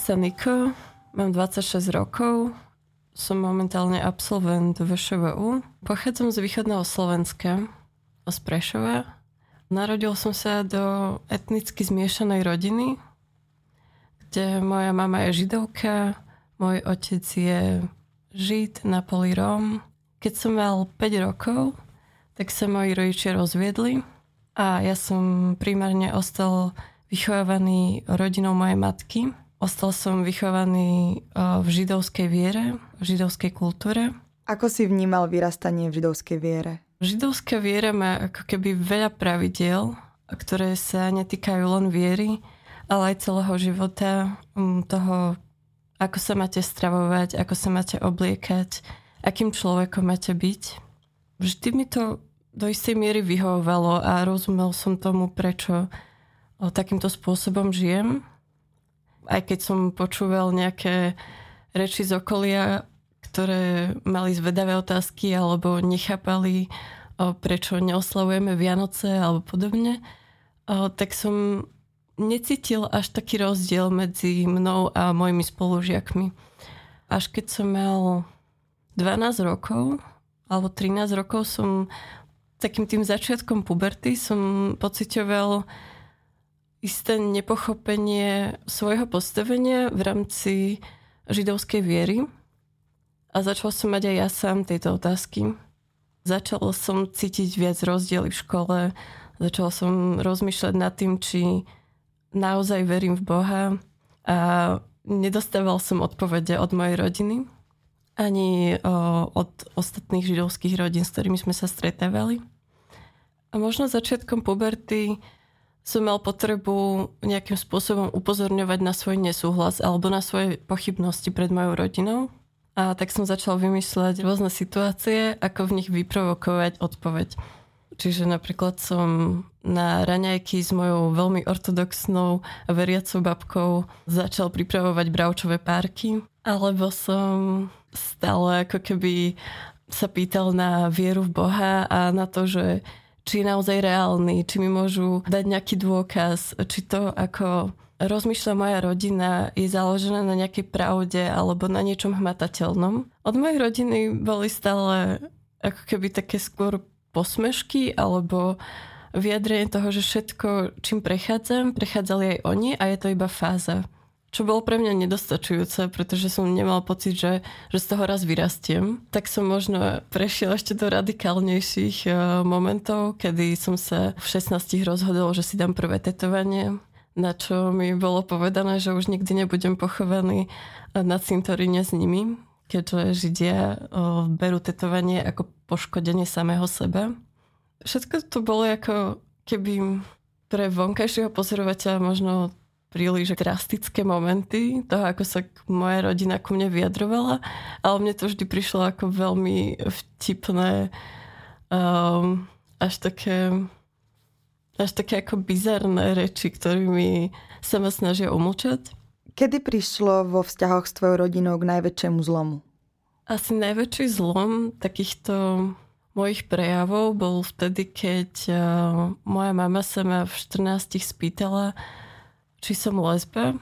sa Niko, mám 26 rokov, som momentálne absolvent VŠVU. Pochádzam z východného Slovenska, z Prešova. Narodil som sa do etnicky zmiešanej rodiny, kde moja mama je židovka, môj otec je žid na poli Róm. Keď som mal 5 rokov, tak sa moji rodičia rozviedli a ja som primárne ostal vychovávaný rodinou mojej matky. Ostal som vychovaný v židovskej viere, v židovskej kultúre. Ako si vnímal vyrastanie v židovskej viere? Židovská viera má ako keby veľa pravidiel, ktoré sa netýkajú len viery, ale aj celého života, toho, ako sa máte stravovať, ako sa máte obliekať, akým človekom máte byť. Vždy mi to do istej miery vyhovovalo a rozumel som tomu, prečo takýmto spôsobom žijem. Aj keď som počúval nejaké reči z okolia, ktoré mali zvedavé otázky alebo nechápali, prečo neoslavujeme Vianoce alebo podobne, tak som necítil až taký rozdiel medzi mnou a mojimi spolužiakmi. Až keď som mal 12 rokov alebo 13 rokov som takým tým začiatkom puberty som pocitoval isté nepochopenie svojho postavenia v rámci židovskej viery a začal som mať aj ja sám tieto otázky. Začal som cítiť viac rozdiely v škole, začal som rozmýšľať nad tým, či naozaj verím v Boha a nedostával som odpovede od mojej rodiny ani od ostatných židovských rodín, s ktorými sme sa stretávali. A možno začiatkom puberty som mal potrebu nejakým spôsobom upozorňovať na svoj nesúhlas alebo na svoje pochybnosti pred mojou rodinou. A tak som začal vymýšľať rôzne situácie, ako v nich vyprovokovať odpoveď. Čiže napríklad som na raňajky s mojou veľmi ortodoxnou a veriacou babkou začal pripravovať bravčové párky. Alebo som stále ako keby sa pýtal na vieru v Boha a na to, že či je naozaj reálny, či mi môžu dať nejaký dôkaz, či to, ako rozmýšľa moja rodina, je založené na nejakej pravde alebo na niečom hmatateľnom. Od mojej rodiny boli stále ako keby také skôr posmešky alebo vyjadrenie toho, že všetko, čím prechádzam, prechádzali aj oni a je to iba fáza čo bolo pre mňa nedostačujúce, pretože som nemal pocit, že, že z toho raz vyrastiem. Tak som možno prešiel ešte do radikálnejších uh, momentov, kedy som sa v 16 rozhodol, že si dám prvé tetovanie, na čo mi bolo povedané, že už nikdy nebudem pochovaný na cintoríne s nimi, keďže Židia uh, berú tetovanie ako poškodenie samého seba. Všetko to bolo ako keby pre vonkajšieho pozorovateľa možno príliš drastické momenty toho, ako sa moja rodina ku mne vyjadrovala, ale mne to vždy prišlo ako veľmi vtipné, um, až také až také ako bizarné reči, ktorými sa ma snažia umlčať. Kedy prišlo vo vzťahoch s tvojou rodinou k najväčšiemu zlomu? Asi najväčší zlom takýchto mojich prejavov bol vtedy, keď uh, moja mama sa ma v 14 spýtala, či som lesba.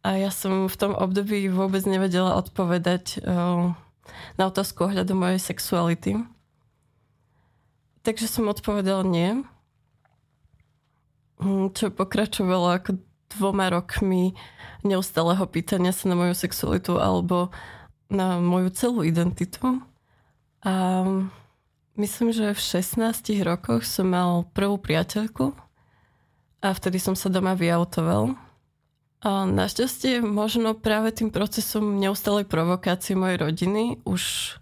A ja som v tom období vôbec nevedela odpovedať uh, na otázku ohľadom mojej sexuality. Takže som odpovedala nie. Hm, čo pokračovalo ako dvoma rokmi neustáleho pýtania sa na moju sexualitu alebo na moju celú identitu. A myslím, že v 16 rokoch som mal prvú priateľku, a vtedy som sa doma vyautoval. A našťastie možno práve tým procesom neustalej provokácie mojej rodiny už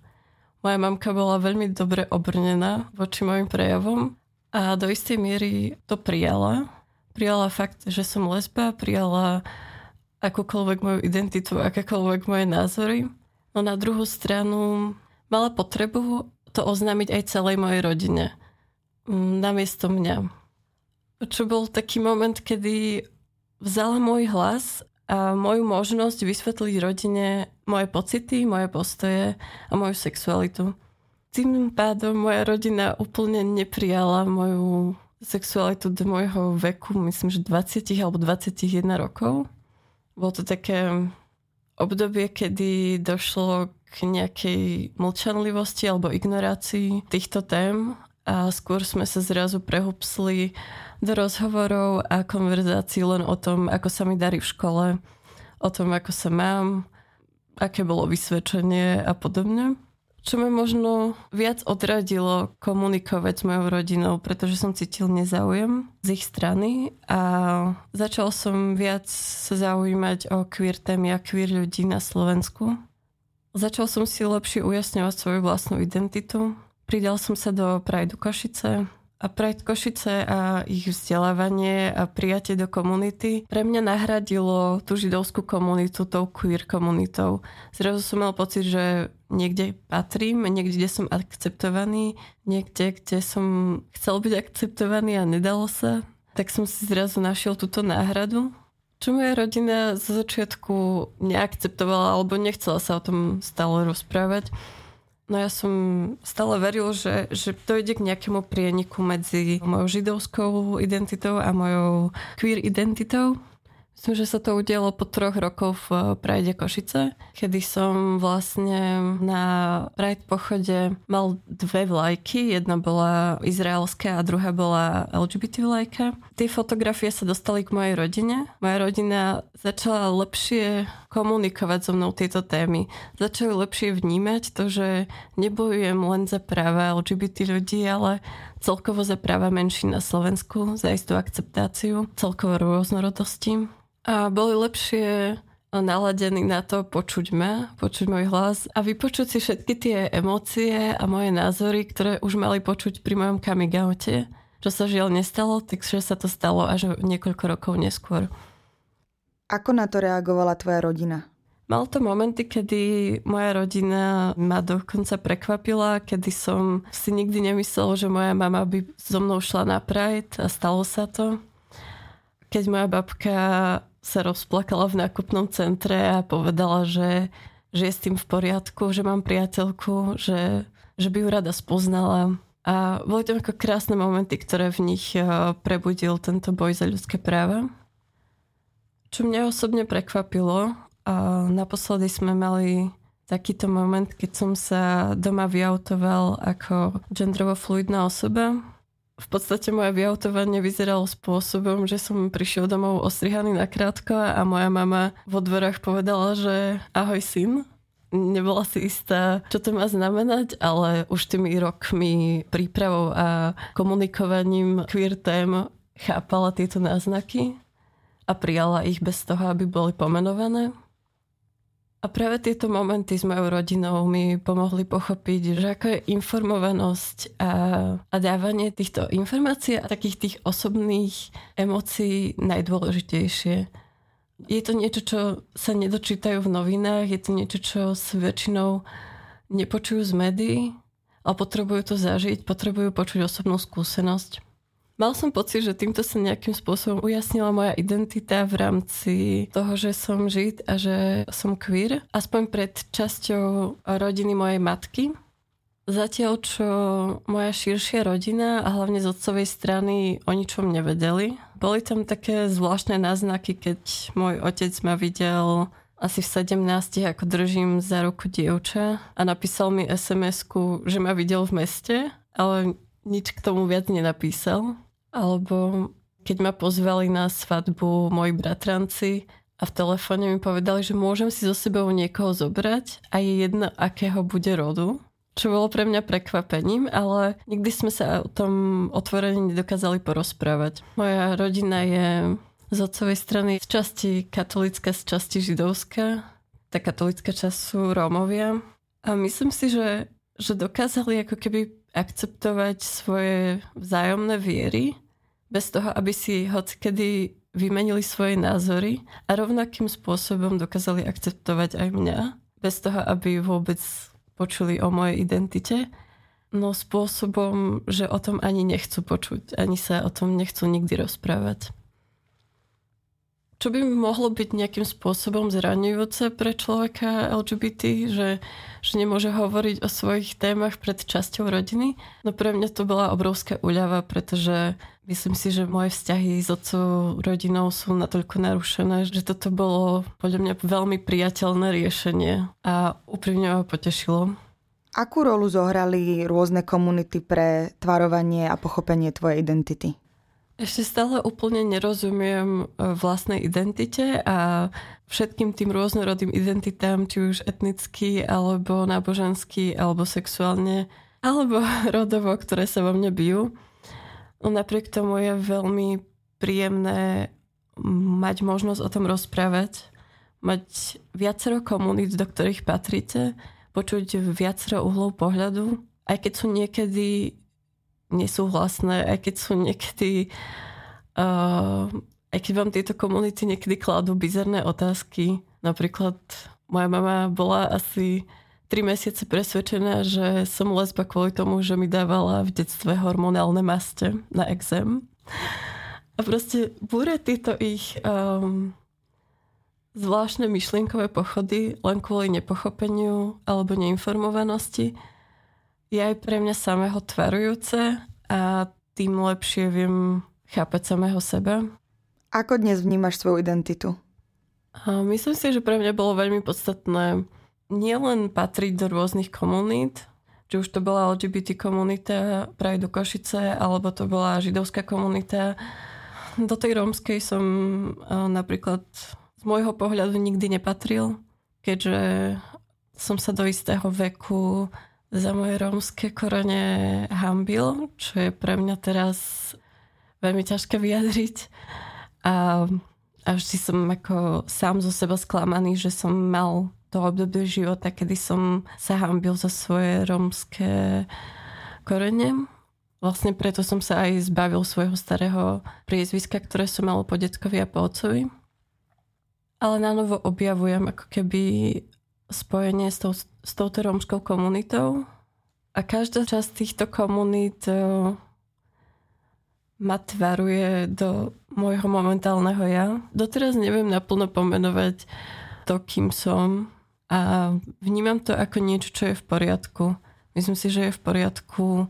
moja mamka bola veľmi dobre obrnená voči mojim prejavom a do istej miery to prijala. Prijala fakt, že som lesba, prijala akúkoľvek moju identitu, akékoľvek moje názory. No na druhú stranu mala potrebu to oznámiť aj celej mojej rodine. Mm, namiesto mňa čo bol taký moment, kedy vzala môj hlas a moju možnosť vysvetliť rodine moje pocity, moje postoje a moju sexualitu. Tým pádom moja rodina úplne neprijala moju sexualitu do môjho veku, myslím, že 20 alebo 21 rokov. Bolo to také obdobie, kedy došlo k nejakej mlčanlivosti alebo ignorácii týchto tém a skôr sme sa zrazu prehupsli do rozhovorov a konverzácií len o tom, ako sa mi darí v škole, o tom, ako sa mám, aké bolo vysvedčenie a podobne. Čo ma možno viac odradilo komunikovať s mojou rodinou, pretože som cítil nezáujem z ich strany a začal som viac sa zaujímať o queer témy a queer ľudí na Slovensku. Začal som si lepšie ujasňovať svoju vlastnú identitu. Pridal som sa do Pride Košice a Pride Košice a ich vzdelávanie a prijatie do komunity pre mňa nahradilo tú židovskú komunitu tou queer komunitou. Zrazu som mal pocit, že niekde patrím, niekde, kde som akceptovaný, niekde, kde som chcel byť akceptovaný a nedalo sa. Tak som si zrazu našiel túto náhradu čo moja rodina zo začiatku neakceptovala alebo nechcela sa o tom stále rozprávať. No ja som stále veril, že, že to ide k nejakému prieniku medzi mojou židovskou identitou a mojou queer identitou. Myslím, že sa to udialo po troch rokoch v Pride Košice, kedy som vlastne na Pride pochode mal dve vlajky. Jedna bola izraelská a druhá bola LGBT vlajka. Tie fotografie sa dostali k mojej rodine. Moja rodina začala lepšie komunikovať so mnou tieto témy. Začali lepšie vnímať to, že nebojujem len za práva LGBT ľudí, ale celkovo za práva menší na Slovensku, za istú akceptáciu, celkovo rôznorodosti a boli lepšie naladení na to počuť ma, počuť môj hlas a vypočuť si všetky tie emócie a moje názory, ktoré už mali počuť pri mojom coming oute, čo sa žiaľ nestalo, takže sa to stalo až niekoľko rokov neskôr. Ako na to reagovala tvoja rodina? Mal to momenty, kedy moja rodina ma dokonca prekvapila, kedy som si nikdy nemyslel, že moja mama by so mnou šla na Pride a stalo sa to. Keď moja babka sa rozplakala v nákupnom centre a povedala, že, že je s tým v poriadku, že mám priateľku, že, že by ju rada spoznala. A boli to ako krásne momenty, ktoré v nich eh, prebudil tento boj za ľudské práva. Čo mňa osobne prekvapilo, a naposledy sme mali takýto moment, keď som sa doma vyautoval ako gendrovo fluidná osoba v podstate moje vyautovanie vyzeralo spôsobom, že som prišiel domov ostrihaný na krátko a moja mama vo dverách povedala, že ahoj syn. Nebola si istá, čo to má znamenať, ale už tými rokmi prípravou a komunikovaním queer tém chápala tieto náznaky a prijala ich bez toho, aby boli pomenované. A práve tieto momenty s mojou rodinou mi pomohli pochopiť, že ako je informovanosť a, a dávanie týchto informácií a takých tých osobných emócií najdôležitejšie. Je to niečo, čo sa nedočítajú v novinách, je to niečo, čo s väčšinou nepočujú z médií, ale potrebujú to zažiť, potrebujú počuť osobnú skúsenosť. Mal som pocit, že týmto sa nejakým spôsobom ujasnila moja identita v rámci toho, že som žid a že som queer. Aspoň pred časťou rodiny mojej matky. Zatiaľ, čo moja širšia rodina a hlavne z otcovej strany o ničom nevedeli. Boli tam také zvláštne náznaky, keď môj otec ma videl asi v 17, ako držím za ruku dievča a napísal mi sms že ma videl v meste, ale nič k tomu viac nenapísal. Alebo keď ma pozvali na svadbu moji bratranci a v telefóne mi povedali, že môžem si so sebou niekoho zobrať a je jedno, akého bude rodu. Čo bolo pre mňa prekvapením, ale nikdy sme sa o tom otvorene nedokázali porozprávať. Moja rodina je z otcovej strany z časti katolická, z časti židovská. Tá katolická časť sú Rómovia. A myslím si, že, že dokázali ako keby akceptovať svoje vzájomné viery bez toho, aby si kedy vymenili svoje názory a rovnakým spôsobom dokázali akceptovať aj mňa, bez toho, aby vôbec počuli o mojej identite, no spôsobom, že o tom ani nechcú počuť, ani sa o tom nechcú nikdy rozprávať. Čo by mohlo byť nejakým spôsobom zraňujúce pre človeka LGBT, že, že nemôže hovoriť o svojich témach pred časťou rodiny. No pre mňa to bola obrovská úľava, pretože myslím si, že moje vzťahy s otcov rodinou sú natoľko narušené, že toto bolo podľa mňa veľmi priateľné riešenie a úprimne ma potešilo. Akú rolu zohrali rôzne komunity pre tvarovanie a pochopenie tvojej identity? Ešte stále úplne nerozumiem e, vlastnej identite a všetkým tým rôznorodým identitám, či už etnicky, alebo náboženský, alebo sexuálne, alebo rodovo, ktoré sa vo mne bijú. No napriek tomu je veľmi príjemné mať možnosť o tom rozprávať, mať viacero komunít, do ktorých patríte, počuť viacero uhlov pohľadu, aj keď sú niekedy nesúhlasné, aj keď sú niekedy uh, aj keď vám tieto komunity niekedy kladú bizarné otázky. Napríklad moja mama bola asi 3 mesiace presvedčená, že som lesba kvôli tomu, že mi dávala v detstve hormonálne maste na exém. A proste búre tieto ich um, zvláštne myšlienkové pochody len kvôli nepochopeniu alebo neinformovanosti je aj pre mňa samého tvarujúce a tým lepšie viem chápať samého seba. Ako dnes vnímaš svoju identitu? A myslím si, že pre mňa bolo veľmi podstatné nielen patriť do rôznych komunít, či už to bola LGBT komunita Pride do Košice, alebo to bola židovská komunita. Do tej rómskej som napríklad z môjho pohľadu nikdy nepatril, keďže som sa do istého veku za moje rómske korene hambil, čo je pre mňa teraz veľmi ťažké vyjadriť. A, a vždy som ako sám zo seba sklamaný, že som mal to obdobie života, kedy som sa hambil za svoje rómske korene. Vlastne preto som sa aj zbavil svojho starého priezviska, ktoré som mal po detkovi a po otcovi. Ale na objavujem ako keby spojenie s, tou, s touto rómskou komunitou a každá časť týchto komunít uh, ma tvaruje do môjho momentálneho ja. Doteraz neviem naplno pomenovať to, kým som a vnímam to ako niečo, čo je v poriadku. Myslím si, že je v poriadku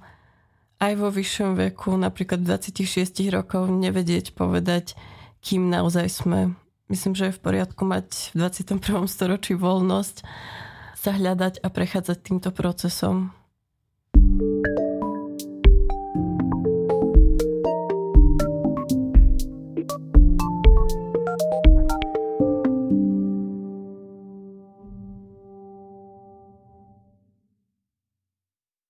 aj vo vyššom veku, napríklad 26 rokov, nevedieť povedať, kým naozaj sme myslím, že je v poriadku mať v 21. storočí voľnosť sa hľadať a prechádzať týmto procesom.